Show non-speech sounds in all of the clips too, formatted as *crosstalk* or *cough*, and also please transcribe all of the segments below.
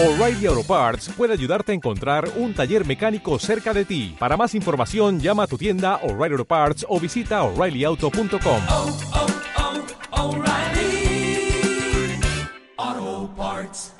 O'Reilly Auto Parts puede ayudarte a encontrar un taller mecánico cerca de ti. Para más información, llama a tu tienda O'Reilly Auto Parts o visita oreillyauto.com. oh, oh, O'Reilly Auto Parts.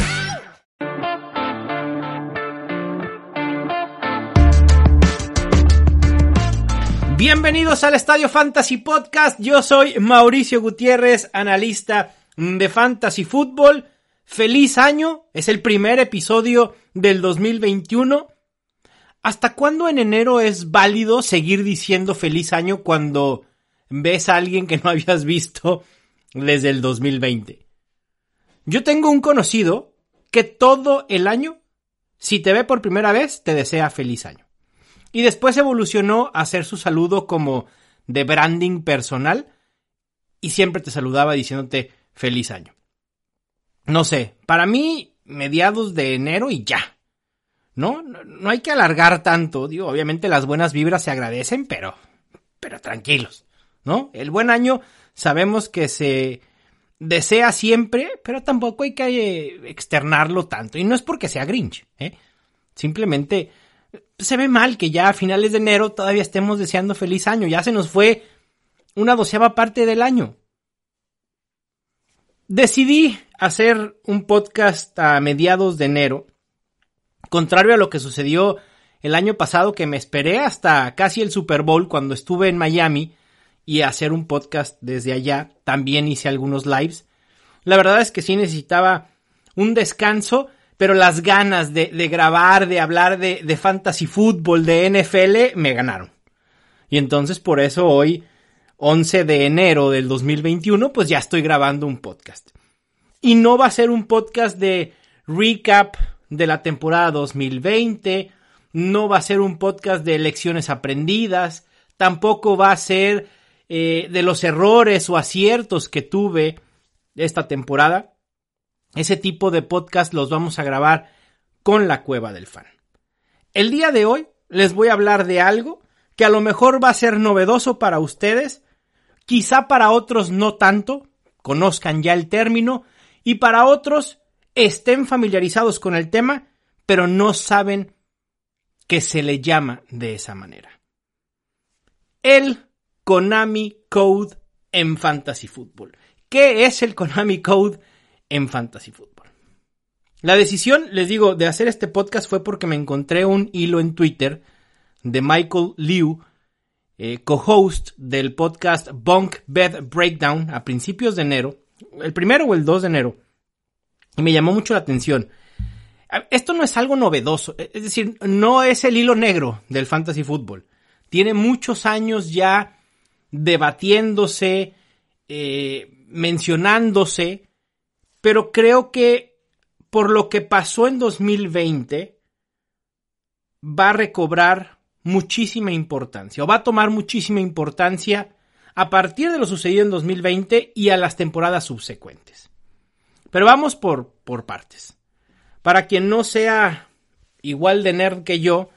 Bienvenidos al Estadio Fantasy Podcast. Yo soy Mauricio Gutiérrez, analista de Fantasy Football. Feliz año. Es el primer episodio del 2021. ¿Hasta cuándo en enero es válido seguir diciendo feliz año cuando ves a alguien que no *laughs* habías visto desde el 2020? Yo tengo un conocido que todo el año, si te ve por primera vez, te desea feliz año. Y después evolucionó a hacer su saludo como de branding personal y siempre te saludaba diciéndote feliz año. No sé, para mí mediados de enero y ya. ¿No? No, hay que alargar tanto. Digo, obviamente las buenas vibras se agradecen, pero pero tranquilos, ¿no? El buen año sabemos que se desea siempre, pero tampoco hay que eh, externarlo tanto. Y no es porque sea Grinch, ¿eh? Simplemente se ve mal que ya a finales de enero todavía estemos deseando feliz año. Ya se nos fue una doceava parte del año. Decidí hacer un podcast a mediados de enero, contrario a lo que sucedió el año pasado, que me esperé hasta casi el Super Bowl cuando estuve en Miami y hacer un podcast desde allá. También hice algunos lives. La verdad es que sí necesitaba un descanso pero las ganas de, grabar, de hablar de, de, fantasy fútbol, de NFL, me ganaron. Y entonces por eso hoy, 11 de enero del 2021, pues ya estoy grabando un podcast. Y no va a ser un podcast de recap de la temporada 2020, no va a ser un podcast de lecciones aprendidas, tampoco va a ser eh, de los errores o aciertos que tuve esta temporada ese tipo de podcast los vamos a grabar con la cueva del fan. El día de hoy les voy a hablar de algo que a lo mejor va a ser novedoso para ustedes, quizá para otros no tanto, conozcan ya el término, y para otros estén familiarizados con el tema, pero no saben que se le llama de esa manera. El Konami Code en Fantasy Football. ¿Qué es el Konami Code en Fantasy Football. La decisión, les digo, de hacer este podcast fue porque me encontré un hilo en Twitter de Michael Liu, eh, co-host del podcast Bunk Bed Breakdown a principios de enero, el primero o el 2 de enero, y me llamó mucho la atención. Esto no es algo novedoso, es decir, no es el hilo negro del fantasy fútbol. Tiene muchos años ya debatiéndose, eh, mencionándose, pero creo que por lo que pasó en 2020 va a recobrar muchísima importancia o va a tomar muchísima importancia a partir de lo sucedido en 2020 y a las temporadas subsecuentes. Pero vamos por, por partes. Para quien no sea igual de nerd que yo,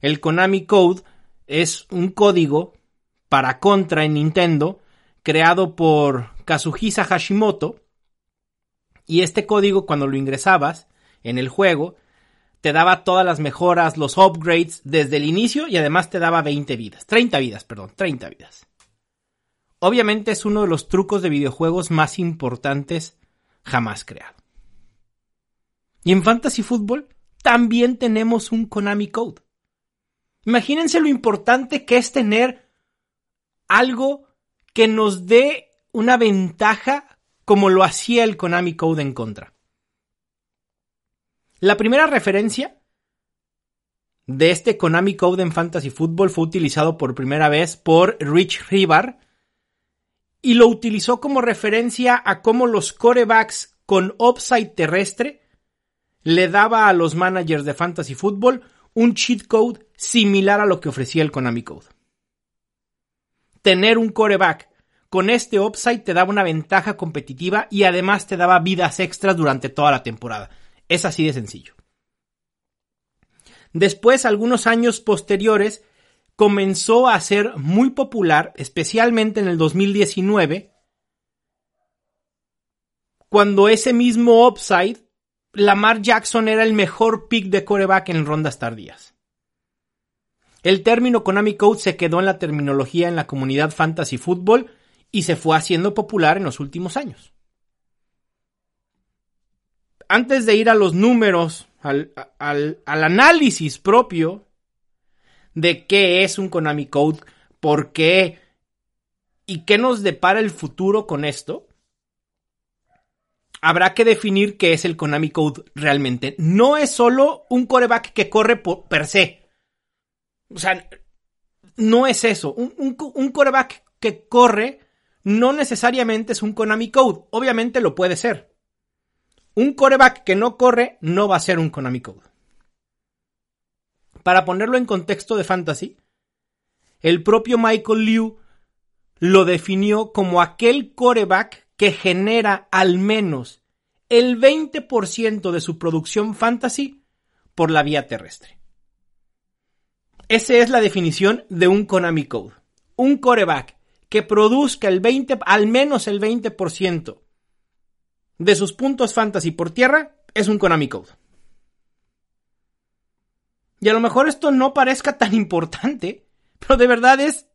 el Konami Code es un código para Contra en Nintendo creado por Kazuhisa Hashimoto y este código, cuando lo ingresabas en el juego, te daba todas las mejoras, los upgrades desde el inicio y además te daba 20 vidas. 30 vidas, perdón, 30 vidas. Obviamente es uno de los trucos de videojuegos más importantes jamás creado. Y en Fantasy Football también tenemos un Konami Code. Imagínense lo importante que es tener algo que nos dé una ventaja como lo hacía el Konami Code en contra. La primera referencia de este Konami Code en Fantasy Football fue utilizado por primera vez por Rich Rivar y lo utilizó como referencia a cómo los corebacks con upside terrestre le daba a los managers de Fantasy Football un cheat code similar a lo que ofrecía el Konami Code. Tener un coreback con este upside te daba una ventaja competitiva y además te daba vidas extras durante toda la temporada. Es así de sencillo. Después, algunos años posteriores, comenzó a ser muy popular, especialmente en el 2019, cuando ese mismo upside Lamar Jackson era el mejor pick de coreback en rondas tardías. El término Konami Code se quedó en la terminología en la comunidad fantasy fútbol y se fue haciendo popular en los últimos años. Antes de ir a los números, al, al, al análisis propio de qué es un Konami Code, por qué y qué nos depara el futuro con esto, habrá que definir qué es el Konami Code realmente. No es solo un coreback que corre por, per se. O sea, no es eso. Un, un, un coreback que corre no necesariamente es un Konami Code. Obviamente lo puede ser. Un coreback que no corre no va a ser un Konami Code. Para ponerlo en contexto de fantasy, el propio Michael Liu lo definió como aquel coreback que genera al menos el 20% de su producción fantasy por la vía terrestre. Esa es la definición de un Konami Code. Un coreback que produzca el 20, al menos el 20% de sus puntos fantasy por tierra es un Konami Code. Y a lo mejor esto no parezca tan importante, pero de verdad es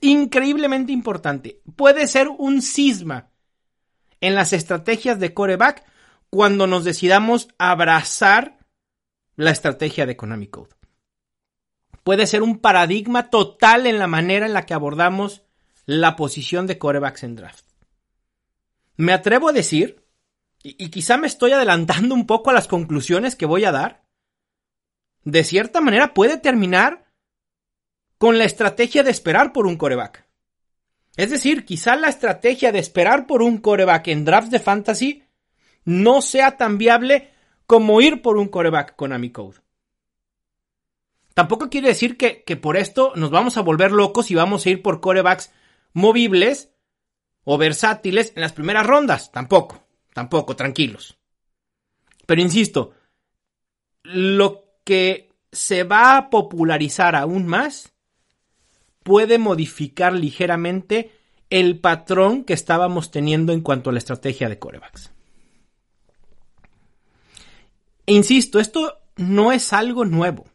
increíblemente importante. Puede ser un cisma en las estrategias de coreback cuando nos decidamos abrazar la estrategia de Konami Code. Puede ser un paradigma total en la manera en la que abordamos la posición de corebacks en draft. Me atrevo a decir, y, y quizá me estoy adelantando un poco a las conclusiones que voy a dar, de cierta manera puede terminar con la estrategia de esperar por un coreback. Es decir, quizá la estrategia de esperar por un coreback en drafts de fantasy no sea tan viable como ir por un coreback con Amicode. Tampoco quiere decir que, que, por esto nos vamos a volver locos y vamos a ir por corebacks movibles o versátiles en las primeras rondas. Tampoco, tampoco, tranquilos. Pero insisto, lo que se va a popularizar aún más puede modificar ligeramente el patrón que estábamos teniendo en cuanto a la estrategia de corebacks. E insisto, esto no es algo nuevo.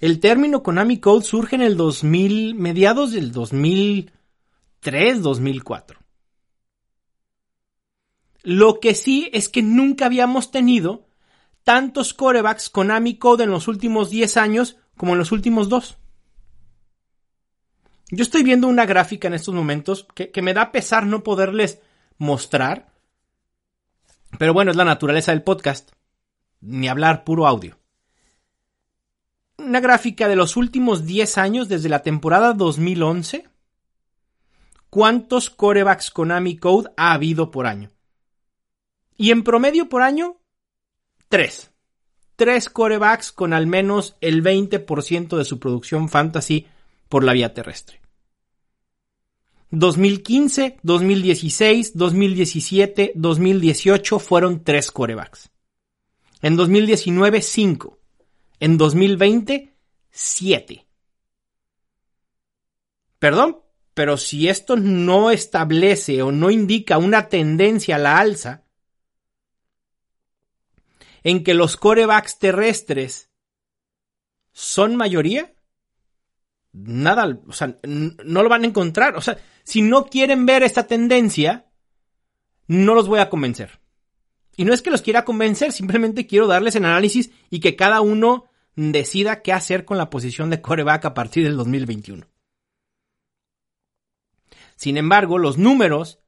El término Konami Code surge en el 2000, mediados del 2003, 2004. Lo que sí es que nunca habíamos tenido tantos corebacks Konami Code en los últimos 10 años como en los últimos dos. Yo estoy viendo una gráfica en estos momentos que, me da pesar no poderles mostrar. Pero bueno, es la naturaleza del podcast. Ni hablar puro audio. Una gráfica de los últimos 10 años, desde la temporada 2011. ¿Cuántos corebacks Konami Code ha habido por año? Y en promedio por año, 3. Tres corebacks con al menos el 20% de su producción fantasy por la vía terrestre. 2015, 2016, 2017, 2018 fueron tres corebacks. En 2019, 5. En 2020, 7. Perdón, pero si esto no establece o no indica una tendencia a la alza, en que los corebacks terrestres son mayoría, nada, o sea, no lo van a encontrar. O sea, si no quieren ver esta tendencia, no los voy a convencer. Y no es que los quiera convencer, simplemente quiero darles el análisis y que cada uno decida qué hacer con la posición de coreback a partir del 2021. Sin embargo, los números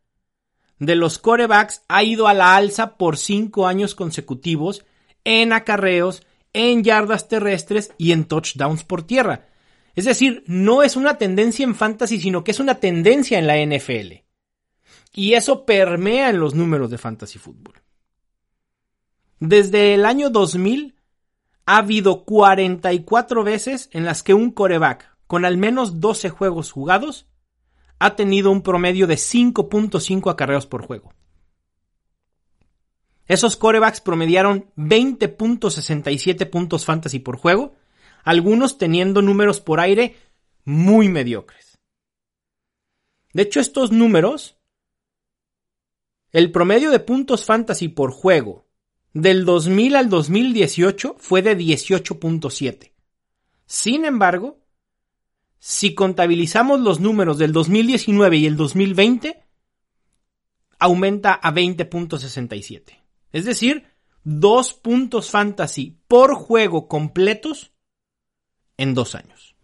de los corebacks ha ido a la alza por cinco años consecutivos en acarreos, en yardas terrestres y en touchdowns por tierra. Es decir, no es una tendencia en fantasy, sino que es una tendencia en la NFL. Y eso permea en los números de fantasy fútbol. Desde el año 2000 ha habido 44 veces en las que un coreback con al menos 12 juegos jugados ha tenido un promedio de 5.5 acarreos por juego. Esos corebacks promediaron 20.67 puntos fantasy por juego algunos teniendo números por aire muy mediocres. De hecho, estos números el promedio de puntos fantasy por juego del 2000 al 2018 fue de 18.7. Sin embargo, si contabilizamos los números del 2019 y el 2020, aumenta a 20.67. Es decir, dos puntos fantasy por juego completos en dos años.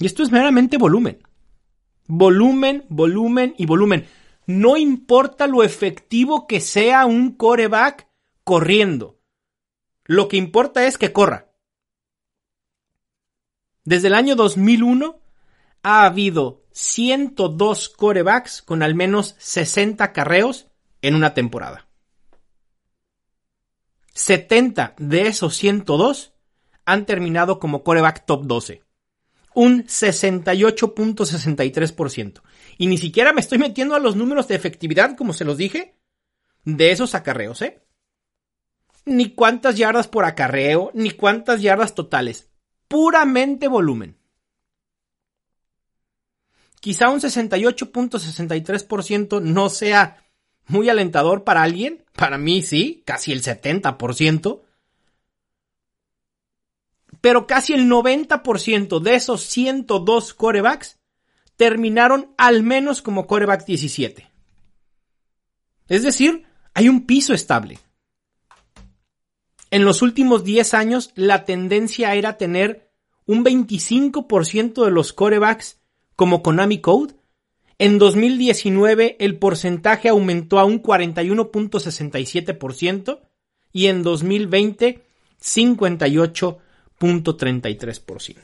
Y esto es meramente volumen. Volumen, volumen y volumen. No importa lo efectivo que sea un coreback corriendo. Lo que importa es que corra. Desde el año 2001 ha habido 102 corebacks con al menos 60 carreos en una temporada. 70 de esos 102 han terminado como coreback top 12. Un 68.63%. Y ni siquiera me estoy metiendo a los números de efectividad, como se los dije, de esos acarreos, ¿eh? Ni cuántas yardas por acarreo, ni cuántas yardas totales. Puramente volumen. Quizá un 68.63% no sea muy alentador para alguien. Para mí sí, casi el 70% pero casi el 90% de esos 102 corebacks terminaron al menos como coreback 17. Es decir, hay un piso estable. En los últimos 10 años, la tendencia era tener un 25% de los corebacks como Konami Code. En 2019 el porcentaje aumentó a un 41.67% y en 2020 58%. .33%.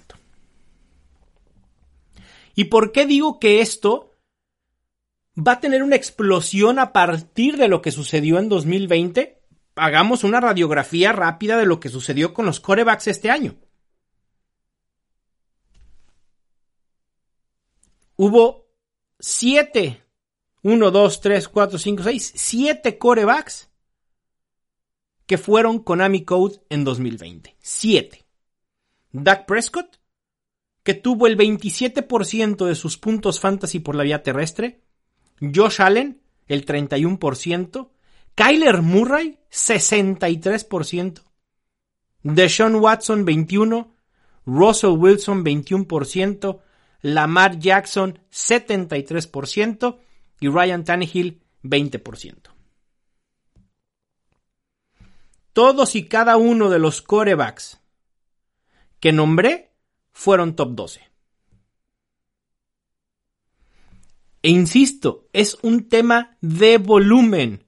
¿Y por qué digo que esto va a tener una explosión a partir de lo que sucedió en 2020? Hagamos una radiografía rápida de lo que sucedió con los corebacks este año. Hubo siete, uno, dos, tres, cuatro, cinco, seis, siete corebacks que fueron Konami Code en 2020. Siete. Dak Prescott, que tuvo el 27% de sus puntos fantasy por la vía terrestre, Josh Allen, el 31%, Kyler Murray, 63%, Deshaun Watson, 21%, Russell Wilson, 21%, Lamar Jackson, 73%, y Ryan Tannehill, 20%. Todos y cada uno de los corebacks que nombré fueron top 12. E insisto, es un tema de volumen.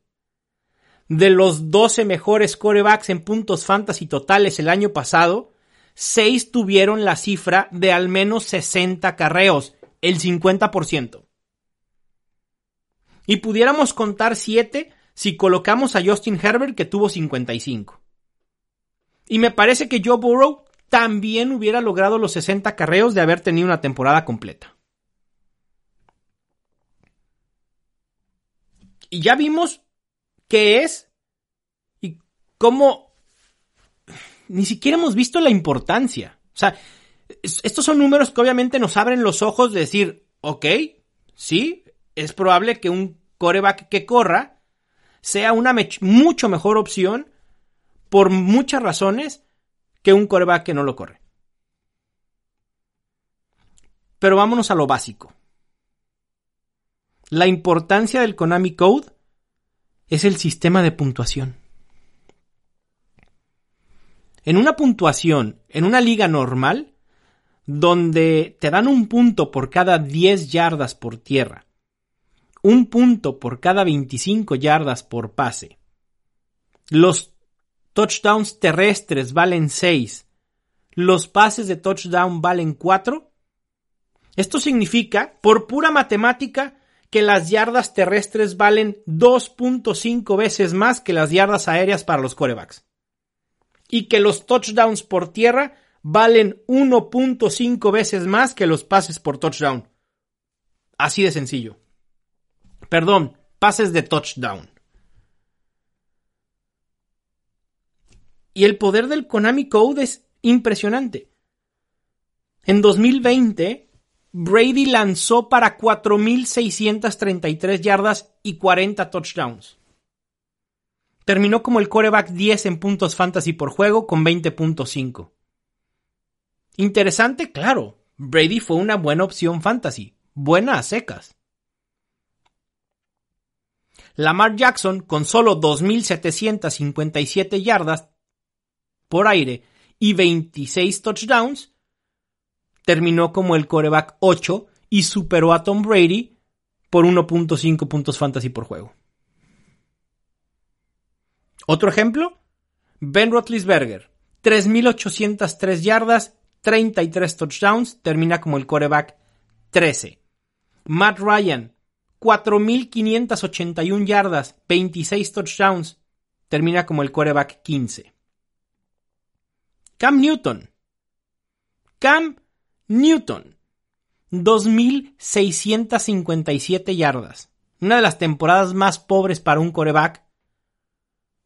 De los 12 mejores corebacks en puntos fantasy totales el año pasado, 6 tuvieron la cifra de al menos 60 carreos, el 50%. Y pudiéramos contar 7 si colocamos a Justin Herbert que tuvo 55. Y me parece que Joe Burrow también hubiera logrado los 60 carreos de haber tenido una temporada completa. Y ya vimos qué es y cómo ni siquiera hemos visto la importancia. O sea, estos son números que obviamente nos abren los ojos de decir, ok, sí, es probable que un coreback que corra sea una mucho mejor opción por muchas razones que un coreback que no lo corre. Pero vámonos a lo básico. La importancia del Konami Code es el sistema de puntuación. En una puntuación, en una liga normal, donde te dan un punto por cada 10 yardas por tierra, un punto por cada 25 yardas por pase, los touchdowns terrestres valen 6, los pases de touchdown valen 4. Esto significa, por pura matemática, que las yardas terrestres valen 2.5 veces más que las yardas aéreas para los corebacks. Y que los touchdowns por tierra valen 1.5 veces más que los pases por touchdown. Así de sencillo. Perdón, pases de touchdown. Y el poder del Konami Code es impresionante. En 2020, Brady lanzó para 4.633 yardas y 40 touchdowns. Terminó como el coreback 10 en puntos fantasy por juego con 20.5. Interesante, claro. Brady fue una buena opción fantasy. Buena a secas. Lamar Jackson, con solo 2.757 yardas por aire y 26 touchdowns, terminó como el coreback 8 y superó a Tom Brady por 1.5 puntos fantasy por juego. Otro ejemplo, Ben Roethlisberger, 3.803 yardas, 33 touchdowns, termina como el coreback 13. Matt Ryan, 4.581 yardas, 26 touchdowns, termina como el coreback 15. Cam Newton. Cam Newton. 2.657 yardas. Una de las temporadas más pobres para un coreback.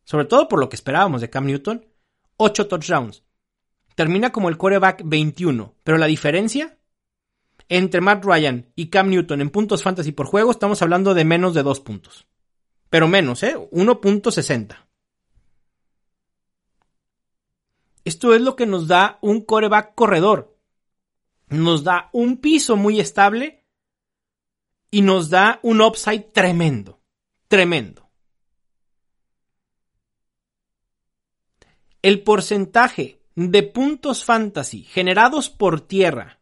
Sobre todo por lo que esperábamos de Cam Newton. 8 touchdowns. Termina como el coreback 21. Pero la diferencia entre Matt Ryan y Cam Newton en puntos fantasy por juego estamos hablando de menos de 2 puntos. Pero menos, ¿eh? 1.60. Esto es lo que nos da un coreback corredor. Nos da un piso muy estable y nos da un upside tremendo. Tremendo. El porcentaje de puntos fantasy generados por tierra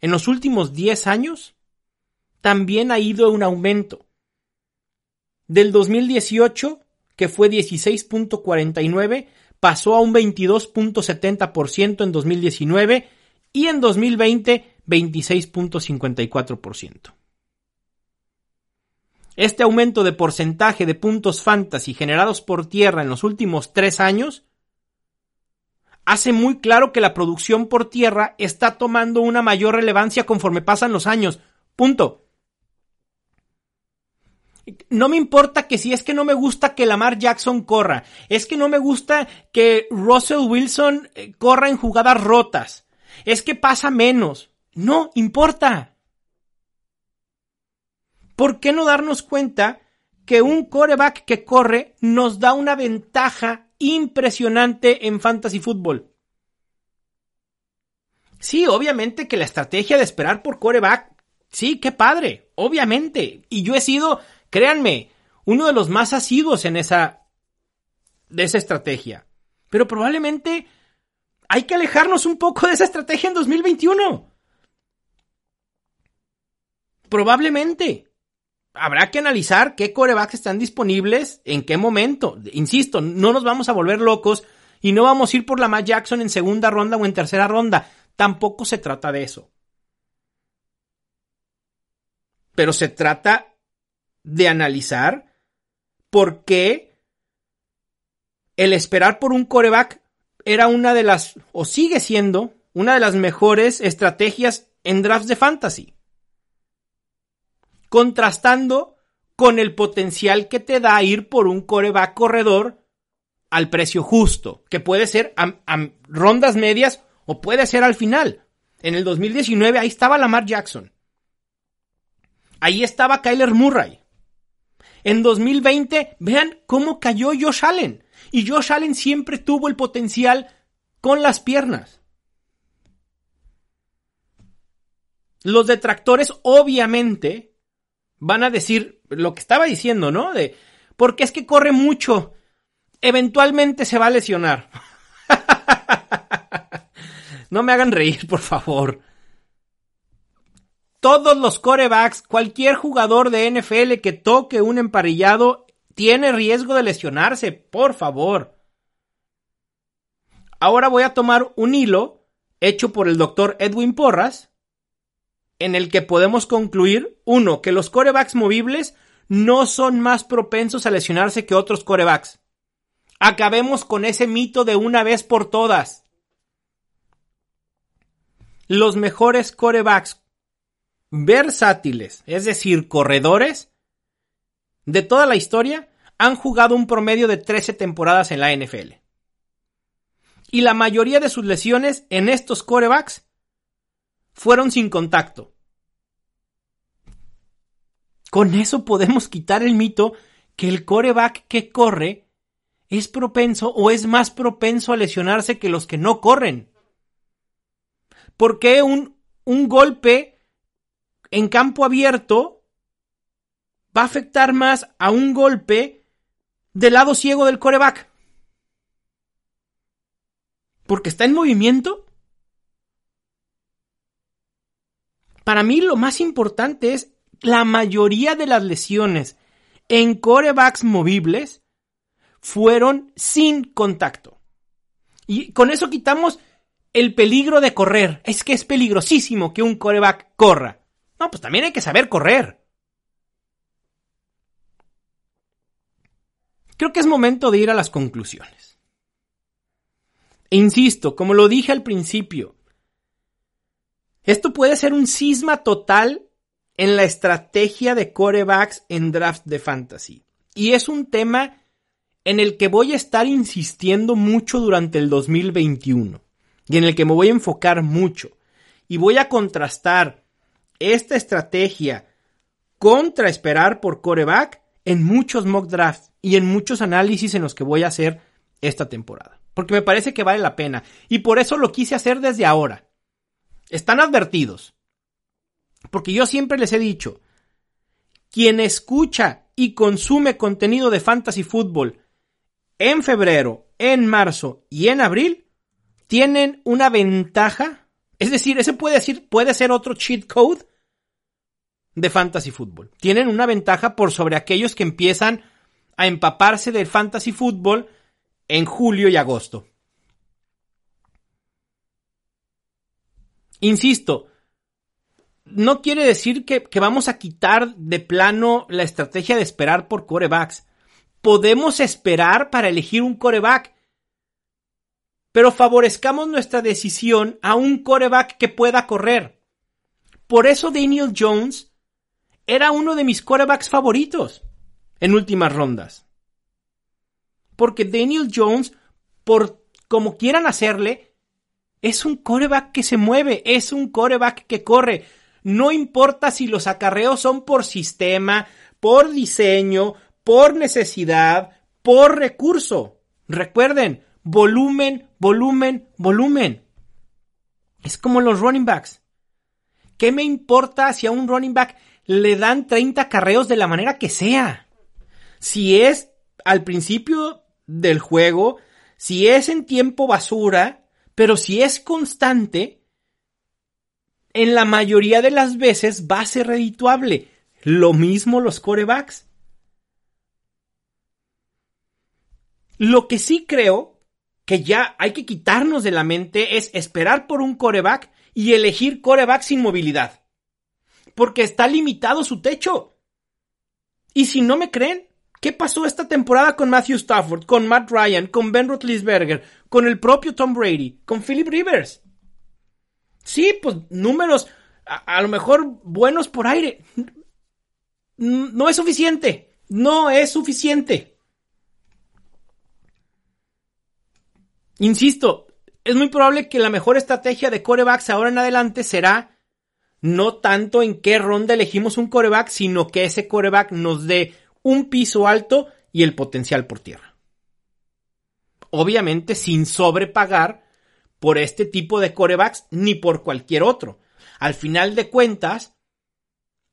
en los últimos 10 años también ha ido un aumento. Del 2018, que fue 16.49, pasó a un 22.70% en 2019 y en 2020 26.54%. Este aumento de porcentaje de puntos fantasy generados por tierra en los últimos tres años hace muy claro que la producción por tierra está tomando una mayor relevancia conforme pasan los años. Punto. No me importa que si es que no me gusta que Lamar Jackson corra, es que no me gusta que Russell Wilson eh, corra en jugadas rotas, es que pasa menos. No importa. ¿Por qué no darnos cuenta que un coreback que corre nos da una ventaja impresionante en fantasy fútbol? Sí, obviamente que la estrategia de esperar por coreback, sí, qué padre, obviamente. Y yo he sido Créanme, uno de los más asiduos en esa, de esa estrategia. Pero probablemente hay que alejarnos un poco de esa estrategia en 2021. Probablemente. Habrá que analizar qué corebacks están disponibles, en qué momento. Insisto, no nos vamos a volver locos y no vamos a ir por la Matt Jackson en segunda ronda o en tercera ronda. Tampoco se trata de eso. Pero se trata de analizar por qué el esperar por un coreback era una de las, o sigue siendo, una de las mejores estrategias en drafts de fantasy. Contrastando con el potencial que te da ir por un coreback corredor al precio justo, que puede ser a, rondas medias o puede ser al final. En el 2019 ahí estaba Lamar Jackson. Ahí estaba Kyler Murray. En 2020, vean cómo cayó Josh Allen. Y Josh Allen siempre tuvo el potencial con las piernas. Los detractores obviamente van a decir lo que estaba diciendo, ¿no? De, porque es que corre mucho. Eventualmente se va a lesionar. *laughs* no me hagan reír, por favor todos los corebacks, cualquier jugador de NFL que toque un emparrillado tiene riesgo de lesionarse, por favor. Ahora voy a tomar un hilo hecho por el doctor Edwin Porras, en el que podemos concluir, uno, que los corebacks movibles no son más propensos a lesionarse que otros corebacks. Acabemos con ese mito de una vez por todas. Los mejores corebacks versátiles, es decir, corredores, de toda la historia, han jugado un promedio de 13 temporadas en la NFL. Y la mayoría de sus lesiones en estos corebacks fueron sin contacto. Con eso podemos quitar el mito que el coreback que corre es propenso o es más propenso a lesionarse que los que no corren. ¿Por qué un, un golpe en campo abierto va a afectar más a un golpe del lado ciego del coreback? Porque está en movimiento. Para mí lo más importante es la mayoría de las lesiones en corebacks movibles fueron sin contacto. Y con eso quitamos el peligro de correr. Es que es peligrosísimo que un coreback corra. No, pues también hay que saber correr. Creo que es momento de ir a las conclusiones. E insisto, como lo dije al principio, esto puede ser un cisma total en la estrategia de corebacks en draft de fantasy. Y es un tema en el que voy a estar insistiendo mucho durante el 2021 y en el que me voy a enfocar mucho y voy a contrastar esta estrategia contra esperar por coreback en muchos mock drafts y en muchos análisis en los que voy a hacer esta temporada. Porque me parece que vale la pena. Y por eso lo quise hacer desde ahora. Están advertidos. Porque yo siempre les he dicho, quien escucha y consume contenido de fantasy fútbol en febrero, en marzo y en abril, tienen una ventaja. Es decir, ese puede, decir, puede ser otro cheat code de fantasy fútbol. Tienen una ventaja por sobre aquellos que empiezan a empaparse del fantasy fútbol en julio y agosto. Insisto, no quiere decir que, que, vamos a quitar de plano la estrategia de esperar por corebacks. Podemos esperar para elegir un coreback, pero favorezcamos nuestra decisión a un coreback que pueda correr. Por eso Daniel Jones era uno de mis corebacks favoritos en últimas rondas. Porque Daniel Jones, por como quieran hacerle, es un coreback que se mueve, es un coreback que corre. No importa si los acarreos son por sistema, por diseño, por necesidad, por recurso. Recuerden, volumen, volumen, volumen. Es como los running backs. ¿Qué me importa si a un running back le dan 30 carreos de la manera que sea? Si es al principio del juego, si es en tiempo basura, pero si es constante, en la mayoría de las veces va a ser redituable. Lo mismo los corebacks. Lo que sí creo que ya hay que quitarnos de la mente es esperar por un coreback y elegir coreback sin movilidad. Porque está limitado su techo. Y si no me creen, ¿qué pasó esta temporada con Matthew Stafford, con Matt Ryan, con Ben Roethlisberger, con el propio Tom Brady, con Philip Rivers? Sí, pues números a, lo mejor buenos por aire. No es suficiente. No es suficiente. Insisto, es muy probable que la mejor estrategia de corebacks ahora en adelante será no tanto en qué ronda elegimos un coreback, sino que ese coreback nos dé un piso alto y el potencial por tierra. Obviamente sin sobrepagar por este tipo de corebacks ni por cualquier otro. Al final de cuentas,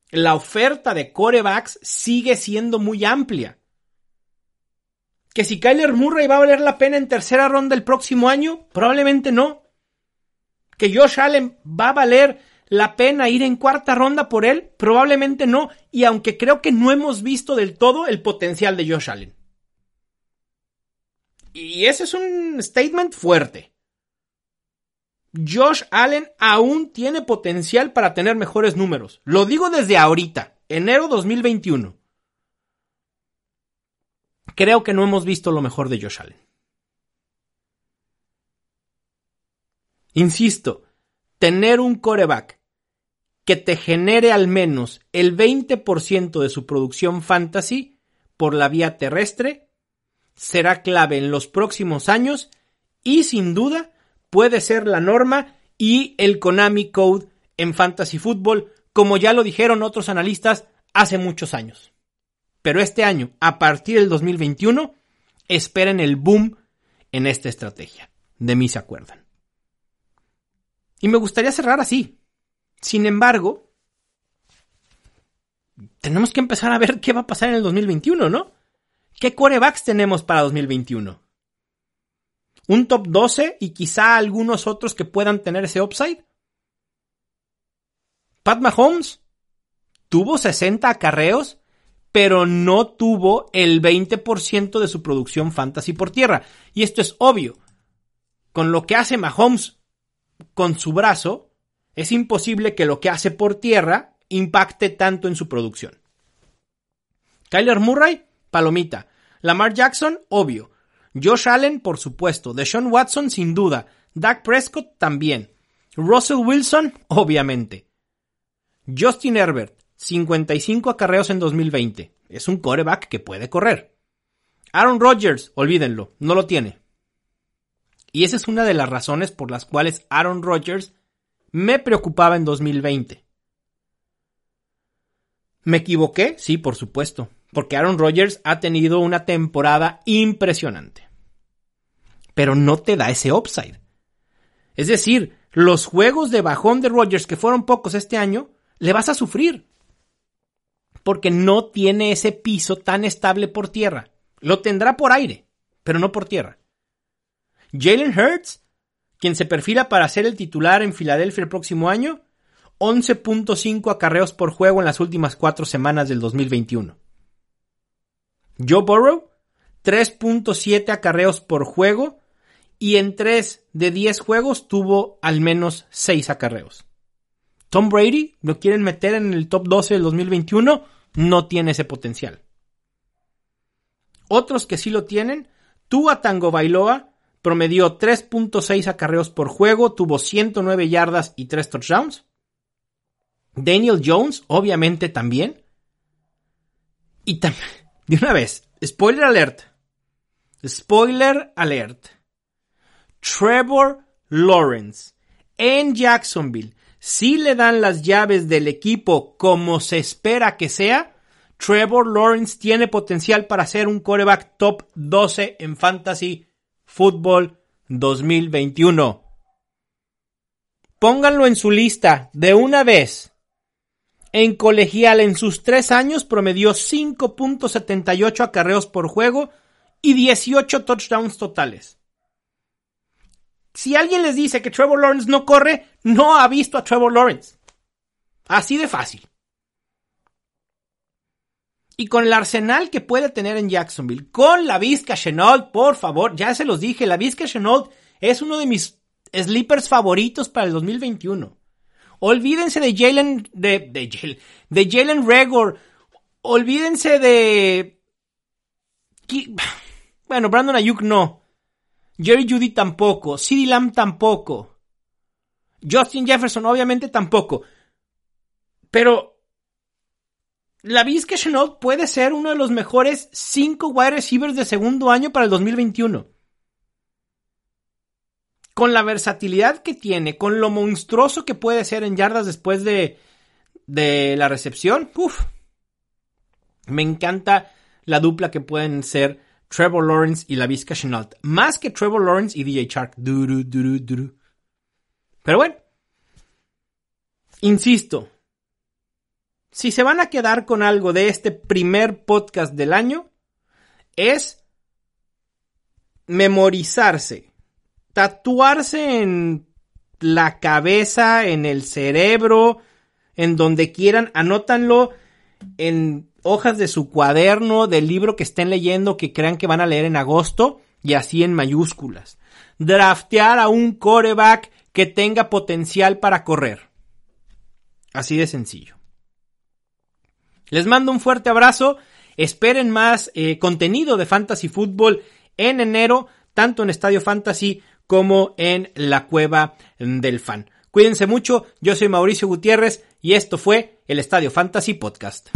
la oferta de corebacks sigue siendo muy amplia. Que si Kyler Murray va a valer la pena en tercera ronda el próximo año, probablemente no. Que Josh Allen va a valer la pena ir en cuarta ronda por él, probablemente no. Y aunque creo que no hemos visto del todo el potencial de Josh Allen. Y ese es un statement fuerte. Josh Allen aún tiene potencial para tener mejores números. Lo digo desde ahorita, enero 2021. Creo que no hemos visto lo mejor de Josh Allen. Insisto, tener un coreback que te genere al menos el 20% de su producción fantasy por la vía terrestre será clave en los próximos años y sin duda puede ser la norma y el Konami Code en Fantasy Football, como ya lo dijeron otros analistas hace muchos años. Pero este año, a partir del 2021, esperen el boom en esta estrategia. De mí se acuerdan. Y me gustaría cerrar así. Sin embargo, tenemos que empezar a ver qué va a pasar en el 2021, ¿no? ¿Qué corebacks tenemos para 2021? ¿Un top 12 y quizá algunos otros que puedan tener ese upside? Pat Mahomes tuvo 60 acarreos, pero no tuvo el 20% de su producción fantasy por tierra. Y esto es obvio. Con lo que hace Mahomes con su brazo, es imposible que lo que hace por tierra impacte tanto en su producción. Kyler Murray, palomita. Lamar Jackson, obvio. Josh Allen, por supuesto. Deshaun Watson, sin duda. Dak Prescott, también. Russell Wilson, obviamente. Justin Herbert, 55 acarreos en 2020. Es un coreback que puede correr. Aaron Rodgers, olvídenlo, no lo tiene. Y esa es una de las razones por las cuales Aaron Rodgers me preocupaba en 2020. ¿Me equivoqué? Sí, por supuesto, porque Aaron Rodgers ha tenido una temporada impresionante. Pero no te da ese upside. Es decir, los juegos de bajón de Rodgers, que fueron pocos este año, le vas a sufrir. Porque no tiene ese piso tan estable por tierra. Lo tendrá por aire, pero no por tierra. Jalen Hurts, quien se perfila para ser el titular en Filadelfia el próximo año, 11.5 acarreos por juego en las últimas cuatro semanas del 2021. Joe Burrow, 3.7 acarreos por juego y en 3 de 10 juegos tuvo al menos 6 acarreos. Tom Brady, ¿lo quieren meter en el top 12 del 2021? No tiene ese potencial. Otros que sí lo tienen, Tua Tango Bailoa promedió 3.6 acarreos por juego, tuvo 109 yardas y 3 touchdowns. Daniel Jones, obviamente también. Y *laughs* de una vez, spoiler alert. Spoiler alert. Trevor Lawrence en Jacksonville. Si le dan las llaves del equipo como se espera que sea, Trevor Lawrence tiene potencial para ser un coreback top 12 en fantasy Fútbol 2021. Pónganlo en su lista de una vez. En colegial en sus tres años promedió 5.78 acarreos por juego y 18 touchdowns totales. Si alguien les dice que Trevor Lawrence no corre, no ha visto a Trevor Lawrence. Así de fácil. Y con el arsenal que puede tener en Jacksonville, con la Vizca Chenault, por favor, ya se los dije, la Vizca Chenault es uno de mis sleepers favoritos para el 2021. Olvídense de Jalen, de, de, de Jalen Regor. Olvídense de... Bueno, Brandon Ayuk no. Jerry Judy tampoco. CeeDee Lamb tampoco. Justin Jefferson obviamente tampoco. Pero la Vizca Chenault puede ser uno de los mejores 5 wide receivers de segundo año para el 2021. Con la versatilidad que tiene, con lo monstruoso que puede ser en yardas después de, de la recepción, uff. Me encanta la dupla que pueden ser Trevor Lawrence y la Vizca Chenault. Más que Trevor Lawrence y DJ Shark. Pero bueno. Insisto, si se van a quedar con algo de este primer podcast del año, es memorizarse, tatuarse en la cabeza, en el cerebro, en donde quieran, anótanlo en hojas de su cuaderno, del libro que estén leyendo, que crean que van a leer en agosto, y así en mayúsculas. Draftear a un coreback que tenga potencial para correr. Así de sencillo. Les mando un fuerte abrazo. Esperen más eh, contenido de Fantasy Football en enero, tanto en Estadio Fantasy como en la Cueva del Fan. Cuídense mucho, yo soy Mauricio Gutiérrez y esto fue el Estadio Fantasy Podcast.